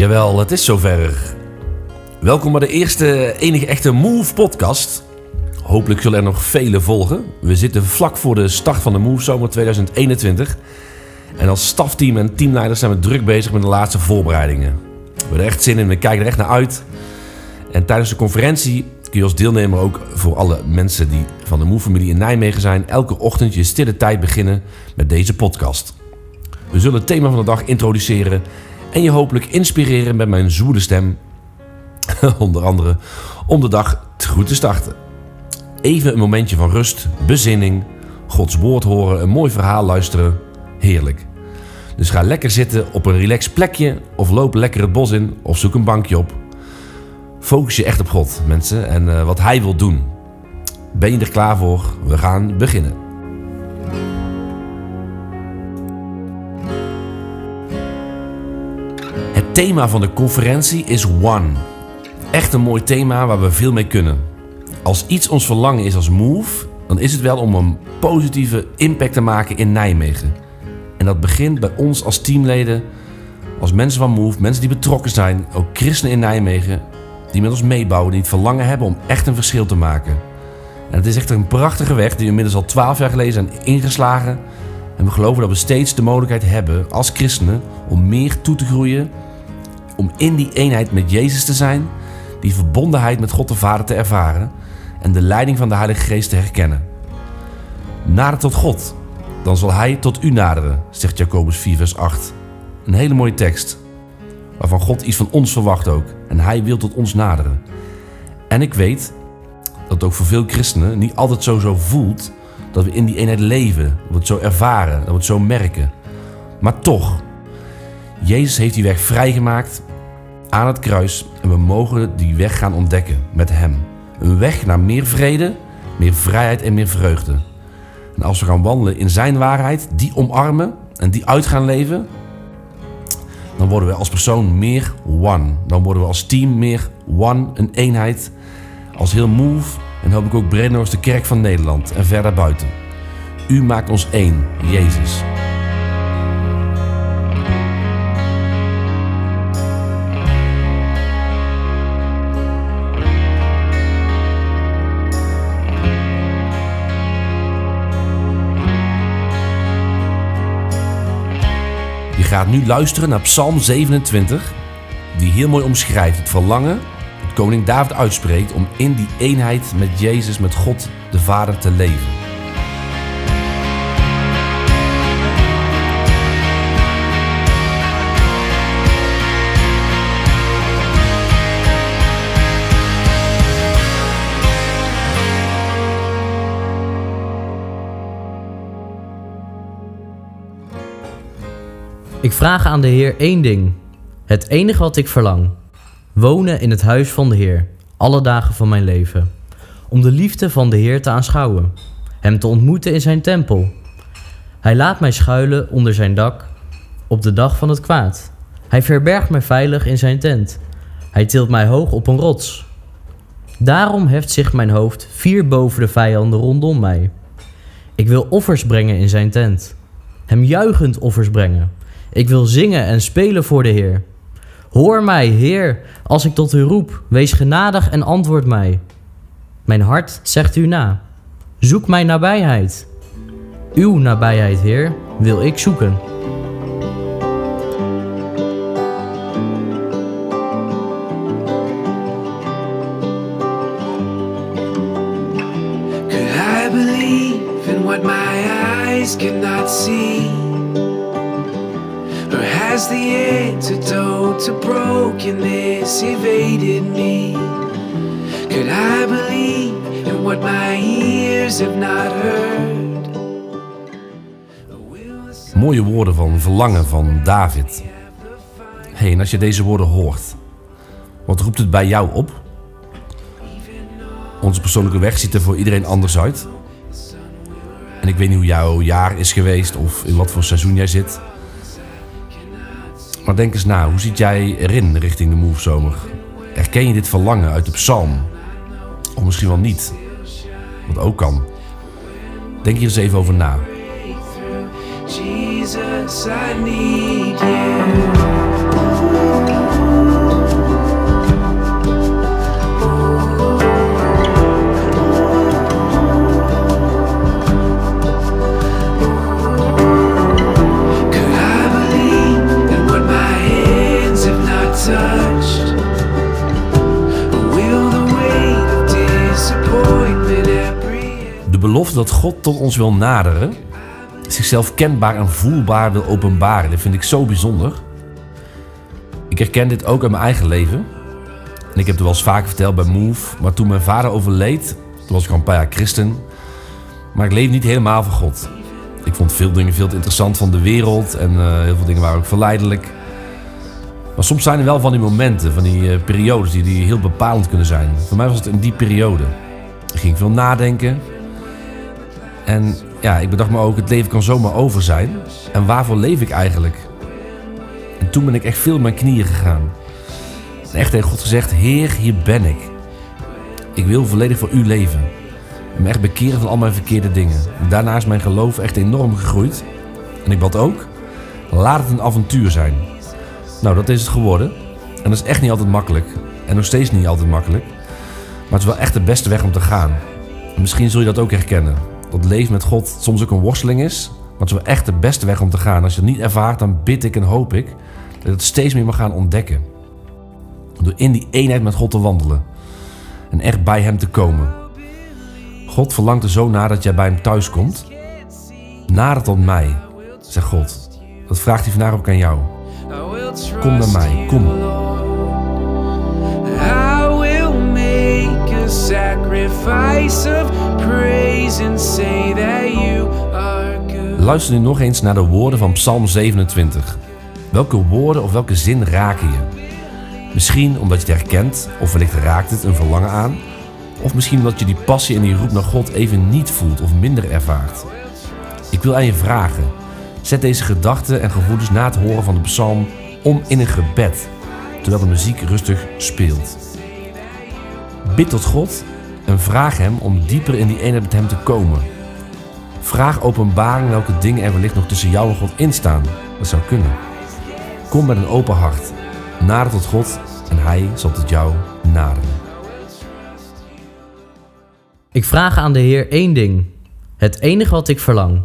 Jawel, het is zover. Welkom bij de eerste enige echte Move podcast. Hopelijk zullen er nog vele volgen. We zitten vlak voor de start van de Move Zomer 2021. En als stafteam en teamleiders zijn we druk bezig met de laatste voorbereidingen. We hebben er echt zin in, we kijken er echt naar uit. En tijdens de conferentie kun je als deelnemer ook voor alle mensen die van de Move-familie in Nijmegen zijn... elke ochtend je stille tijd beginnen met deze podcast. We zullen het thema van de dag introduceren en je hopelijk inspireren met mijn zoele stem. Onder andere om de dag goed te starten. Even een momentje van rust, bezinning, Gods woord horen, een mooi verhaal luisteren. Heerlijk. Dus ga lekker zitten op een relaxed plekje of loop lekker het bos in of zoek een bankje op. Focus je echt op God, mensen, en uh, wat Hij wil doen. Ben je er klaar voor? We gaan beginnen. Thema van de conferentie is One. Echt een mooi thema waar we veel mee kunnen. Als iets ons verlangen is als Move, dan is het wel om een positieve impact te maken in Nijmegen. En dat begint bij ons als teamleden, als mensen van Move, mensen die betrokken zijn, ook christenen in Nijmegen, die met ons meebouwen, die het verlangen hebben om echt een verschil te maken. En het is echt een prachtige weg die we inmiddels al twaalf jaar geleden zijn ingeslagen. En we geloven dat we steeds de mogelijkheid hebben als christenen om meer toe te groeien, om in die eenheid met Jezus te zijn, die verbondenheid met God de Vader te ervaren en de leiding van de Heilige Geest te herkennen. Nader tot God, dan zal Hij tot u naderen, zegt Jacobus 4, vers 8. Een hele mooie tekst, waarvan God iets van ons verwacht ook. En Hij wil tot ons naderen. En ik weet dat het ook voor veel christenen niet altijd zo zo voelt dat we in die eenheid leven, dat we het zo ervaren, dat we het zo merken. Maar toch, Jezus heeft die weg vrijgemaakt aan het kruis en we mogen die weg gaan ontdekken met Hem. Een weg naar meer vrede, meer vrijheid en meer vreugde. En als we gaan wandelen in Zijn waarheid, die omarmen en die uit gaan leven, dan worden we als persoon meer one. Dan worden we als team meer one, een eenheid. Als heel move en hoop ik ook Brenno's de kerk van Nederland en verder buiten. U maakt ons één, Jezus. Gaat nu luisteren naar Psalm 27, die heel mooi omschrijft het verlangen dat koning David uitspreekt om in die eenheid met Jezus, met God de Vader te leven. Vraag aan de Heer één ding. Het enige wat ik verlang. Wonen in het huis van de Heer, alle dagen van mijn leven. Om de liefde van de Heer te aanschouwen. Hem te ontmoeten in zijn tempel. Hij laat mij schuilen onder zijn dak op de dag van het kwaad. Hij verbergt mij veilig in zijn tent. Hij tilt mij hoog op een rots. Daarom heft zich mijn hoofd vier boven de vijanden rondom mij. Ik wil offers brengen in zijn tent. Hem juichend offers brengen. Ik wil zingen en spelen voor de Heer. Hoor mij, Heer, als ik tot u roep. Wees genadig en antwoord mij. Mijn hart zegt u na. Zoek mijn nabijheid. Uw nabijheid, Heer, wil ik zoeken. Could I believe in what my eyes cannot see? The to brokenness evaded me? Could I believe in what my ears have not heard? Mooie woorden van verlangen van David. Hey, en als je deze woorden hoort, wat roept het bij jou op? Onze persoonlijke weg ziet er voor iedereen anders uit. En ik weet niet hoe jouw jaar is geweest of in wat voor seizoen jij zit. Maar denk eens na, hoe ziet jij erin richting de Move Zomer? Herken je dit verlangen uit de psalm? Of misschien wel niet, wat ook kan. Denk hier eens even over na. Dat God tot ons wil naderen, zichzelf kenbaar en voelbaar wil openbaren. Dat vind ik zo bijzonder. Ik herken dit ook in mijn eigen leven. En ik heb het wel eens vaker verteld bij Move. Maar toen mijn vader overleed, toen was ik al een paar jaar christen. Maar ik leefde niet helemaal voor God. Ik vond veel dingen veel te interessant van de wereld. En eh, heel veel dingen waren ook verleidelijk. Maar soms zijn er wel van die momenten, van die eh, periodes die, die heel bepalend kunnen zijn. Voor mij was het in die periode. Ik ging veel nadenken. En ja, ik bedacht me ook, het leven kan zomaar over zijn. En waarvoor leef ik eigenlijk? En toen ben ik echt veel op mijn knieën gegaan. En echt tegen God gezegd, Heer, hier ben ik. Ik wil volledig voor u leven. En me echt bekeren van al mijn verkeerde dingen. En daarna is mijn geloof echt enorm gegroeid. En ik bad ook, laat het een avontuur zijn. Nou, dat is het geworden. En dat is echt niet altijd makkelijk. En nog steeds niet altijd makkelijk. Maar het is wel echt de beste weg om te gaan. En misschien zul je dat ook herkennen. Dat leven met God soms ook een worsteling is. Maar het is wel echt de beste weg om te gaan. Als je het niet ervaart, dan bid ik en hoop ik dat je het steeds meer mag gaan ontdekken. Door in die eenheid met God te wandelen. En echt bij Hem te komen. God verlangt er zo naar dat jij bij Hem thuis komt. Nader tot mij, zegt God. Dat vraagt hij vandaag ook aan jou. Kom naar mij, kom. I will make a sacrifice of Luister nu nog eens naar de woorden van Psalm 27. Welke woorden of welke zin raken je? Misschien omdat je het herkent, of wellicht raakt het een verlangen aan. Of misschien omdat je die passie en die roep naar God even niet voelt of minder ervaart. Ik wil aan je vragen. Zet deze gedachten en gevoelens na het horen van de psalm om in een gebed, terwijl de muziek rustig speelt. Bid tot God en vraag Hem om dieper in die eenheid met Hem te komen. Vraag openbaring welke dingen er wellicht nog tussen jou en God instaan. Dat zou kunnen. Kom met een open hart, nader tot God en Hij zal tot jou naderen. Ik vraag aan de Heer één ding. Het enige wat ik verlang.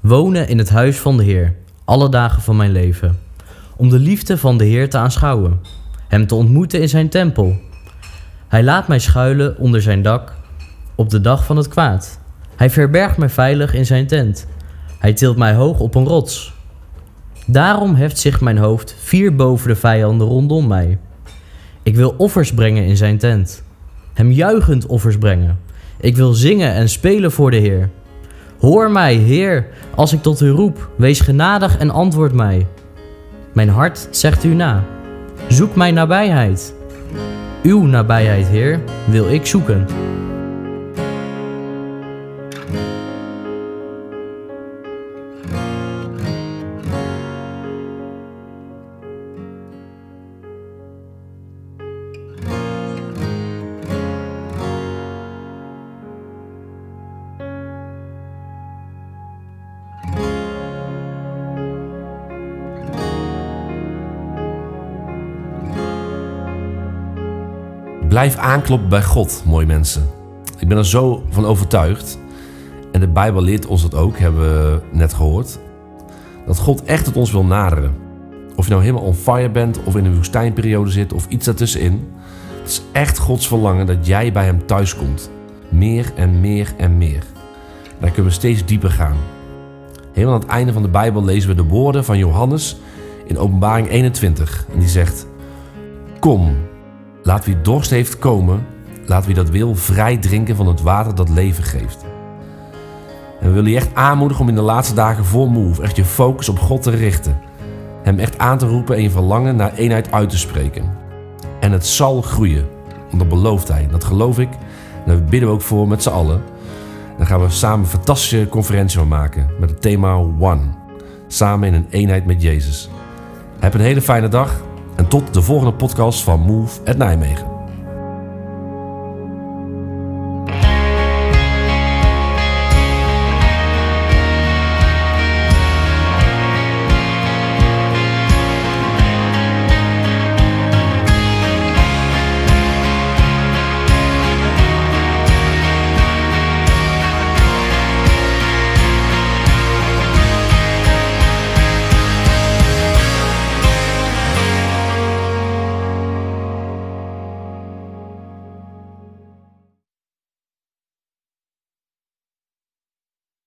Wonen in het huis van de Heer, alle dagen van mijn leven. Om de liefde van de Heer te aanschouwen. Hem te ontmoeten in zijn tempel. Hij laat mij schuilen onder zijn dak op de dag van het kwaad. Hij verbergt mij veilig in zijn tent. Hij tilt mij hoog op een rots. Daarom heft zich mijn hoofd vier boven de vijanden rondom mij. Ik wil offers brengen in zijn tent. Hem juichend offers brengen. Ik wil zingen en spelen voor de Heer. Hoor mij, Heer, als ik tot u roep. Wees genadig en antwoord mij. Mijn hart zegt u na. Zoek mijn nabijheid. Uw nabijheid, Heer, wil ik zoeken. Blijf aankloppen bij God, mooie mensen. Ik ben er zo van overtuigd. En de Bijbel leert ons dat ook, hebben we net gehoord. Dat God echt tot ons wil naderen. Of je nou helemaal on fire bent, of in een woestijnperiode zit, of iets daartussenin. Het is echt Gods verlangen dat jij bij Hem thuis komt. Meer en meer en meer. Dan kunnen we steeds dieper gaan. Helemaal aan het einde van de Bijbel lezen we de woorden van Johannes in Openbaring 21. En die zegt: Kom, Laat wie dorst heeft komen, laat wie dat wil vrij drinken van het water dat leven geeft. En we willen je echt aanmoedigen om in de laatste dagen voor Move echt je focus op God te richten. Hem echt aan te roepen en je verlangen naar eenheid uit te spreken. En het zal groeien, want dat belooft hij. Dat geloof ik. En daar bidden we ook voor met z'n allen. Dan gaan we samen een fantastische conferentie van maken met het thema One. Samen in een eenheid met Jezus. Heb een hele fijne dag en tot de volgende podcast van Move at Nijmegen.